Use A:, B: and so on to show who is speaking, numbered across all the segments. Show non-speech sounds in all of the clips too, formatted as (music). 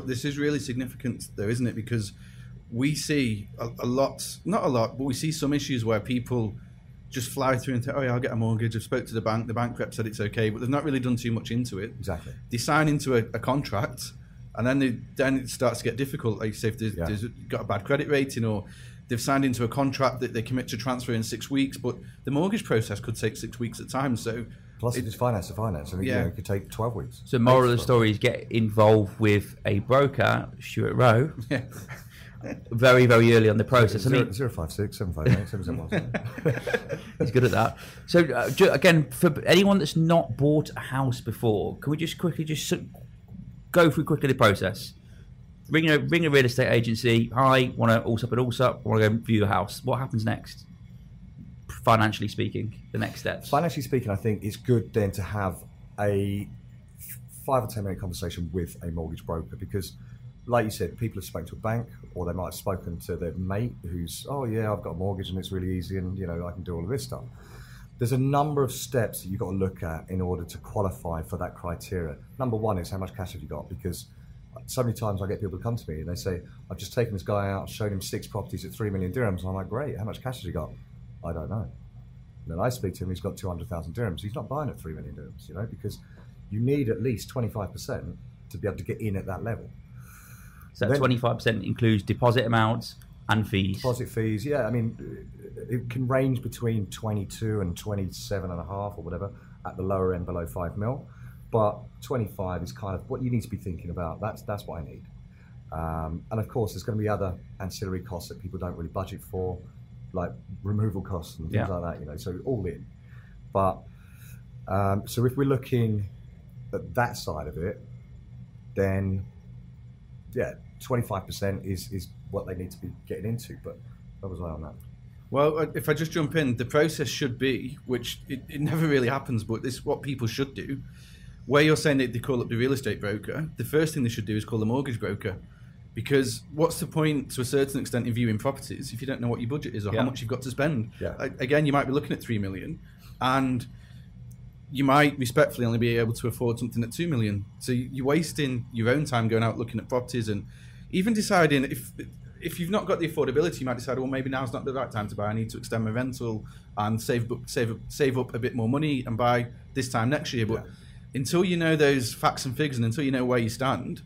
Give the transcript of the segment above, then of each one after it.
A: This is really significant, though, isn't it? Because we see a, a lot, not a lot, but we see some issues where people just fly through and say, "Oh yeah, I'll get a mortgage." I've spoke to the bank. The bank rep said it's okay, but they've not really done too much into it.
B: Exactly.
A: They sign into a, a contract, and then they, then it starts to get difficult. Like say, if there's,
B: Yeah.
A: there's got a bad credit rating, or they've signed into a contract that they commit to transfer in six weeks, but the mortgage process could take six weeks at a time. So
B: Plus, it's finance to finance. I think
A: Yeah.
B: you know, it could take 12 weeks.
C: So, moral of the story is get involved with a broker, Stuart Roe,
A: yeah, (laughs)
C: very, very early on the process. I
B: Zero-
C: mean,
B: 056 758 771. (laughs)
C: he's good at that. So, uh, again, for anyone that's not bought a house before, can we just quickly just go through quickly the process? Ring a ring a real estate agency. Hi, want to all up at all up. Want to go view a house. What happens next? Financially speaking, the next steps.
B: Financially speaking, I think it's good then to have a five or 10 minute conversation with a mortgage broker because, like you said, people have spoken to a bank or they might have spoken to their mate who's, oh, yeah, I've got a mortgage and it's really easy and, you know, I can do all of this stuff. There's a number of steps that you've got to look at in order to qualify for that criteria. Number one is how much cash have you got? Because so many times I get people to come to me and they say, I've just taken this guy out, showed him six properties at three million dirhams. And I'm like, great, how much cash has he got? I don't know. And then I speak to him, he's got 200,000 dirhams. He's not buying at 3 million dirhams, you know, because you need at least 25% to be able to get in at that level.
C: So,
B: then-
C: twenty five percent includes deposit amounts and fees.
B: Deposit fees, yeah, I mean, it can range between 22 and 27 and a half or whatever at the lower end below 5 mil. But 25 is kind of what you need to be thinking about. That's, that's what I need. Um, and of course, there's going to be other ancillary costs that people don't really budget for, like removal costs and things
C: Yeah.
B: like that, you know, so all in. But um, so if we're looking at that side of it, then yeah, 25% is, is what they need to be getting into. But that was I on that.
A: Well, uh, if I just jump in, the process should be, which it, it never really happens, but this is what people should do. Where you're saying that they call up the real estate broker, the first thing they should do is call the mortgage broker. Because what's the point, to a certain extent, in viewing properties if you don't know what your budget is or
C: Yeah.
A: how much you've got to spend?
B: Yeah.
A: Again, you might be looking at three million, and you might respectfully only be able to afford something at two million. So you- you're wasting your own time going out looking at properties and even deciding if if you've not got the affordability, you might decide, well, maybe now's not the right time to buy. I need to extend my rental and save up, save up, save up a bit more money and buy this time next year. But
B: Yeah.
A: until you know those facts and figures and until you know where you stand,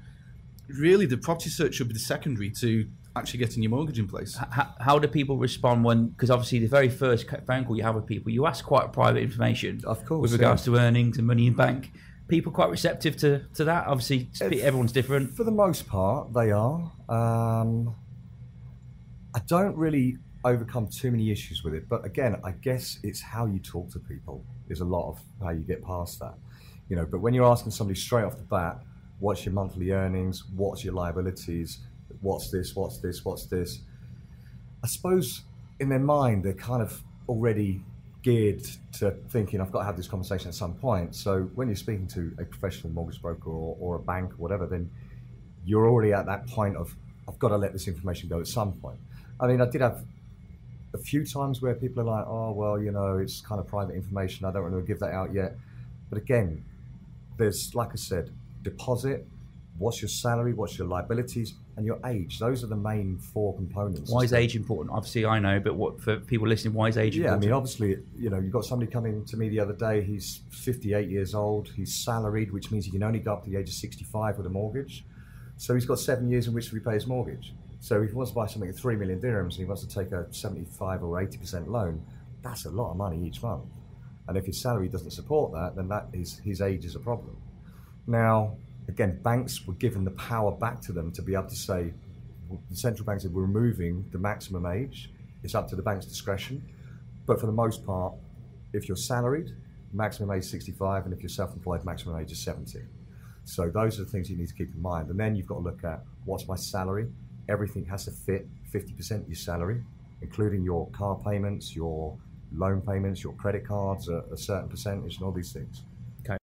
A: really the property search should be the secondary to actually getting your mortgage in place.
C: how, how do people respond when because obviously the very first phone call you have with people you ask quite private information
B: Of course,
C: with regards to earnings and money in bank people quite receptive to, to that obviously
B: If-
C: everyone's different
B: For the most part, they are. Um, I don't really overcome too many issues with it, but again, I guess it's how you talk to people is a lot of how you get past that. You know, but when you're asking somebody straight off the bat, what's your monthly earnings, what's your liabilities, what's this, what's this, what's this, I suppose in their mind they're kind of already geared to thinking I've got to have this conversation at some point. So when you're speaking to a professional mortgage broker or, or a bank or whatever, then you're already at that point of I've got to let this information go at some point. I mean, I did have a few times where people are like, "Oh, well, you know, it's kind of private information. I don't want to give that out yet." But again, there's like I said, deposit, what's your salary, what's your liabilities, and your age. Those are the main four components.
C: why is age important obviously i know but what for people listening why is age important?
B: Yeah, I mean, obviously, you know, you've got somebody coming to me the other day. He's 58 years old. He's salaried, which means he can only go up to the age of 65 with a mortgage. So he's got seven years in which to repay his mortgage. So if he wants to buy something at 3 million dirhams and he wants to take a 75 or 80% loan, that's a lot of money each month. And if his salary doesn't support that, then that is his age is a problem. Now, again, banks were given the power back to them to be able to say, the central banks are removing the maximum age. It's up to the bank's discretion. But for the most part, if you're salaried, maximum age is 65, and if you're self-employed, maximum age is 70. So those are the things you need to keep in mind. And then you've got to look at what's my salary. Everything has to fit 50% of your salary, including your car payments, your loan payments, your credit cards, a, a certain percentage, and all these things.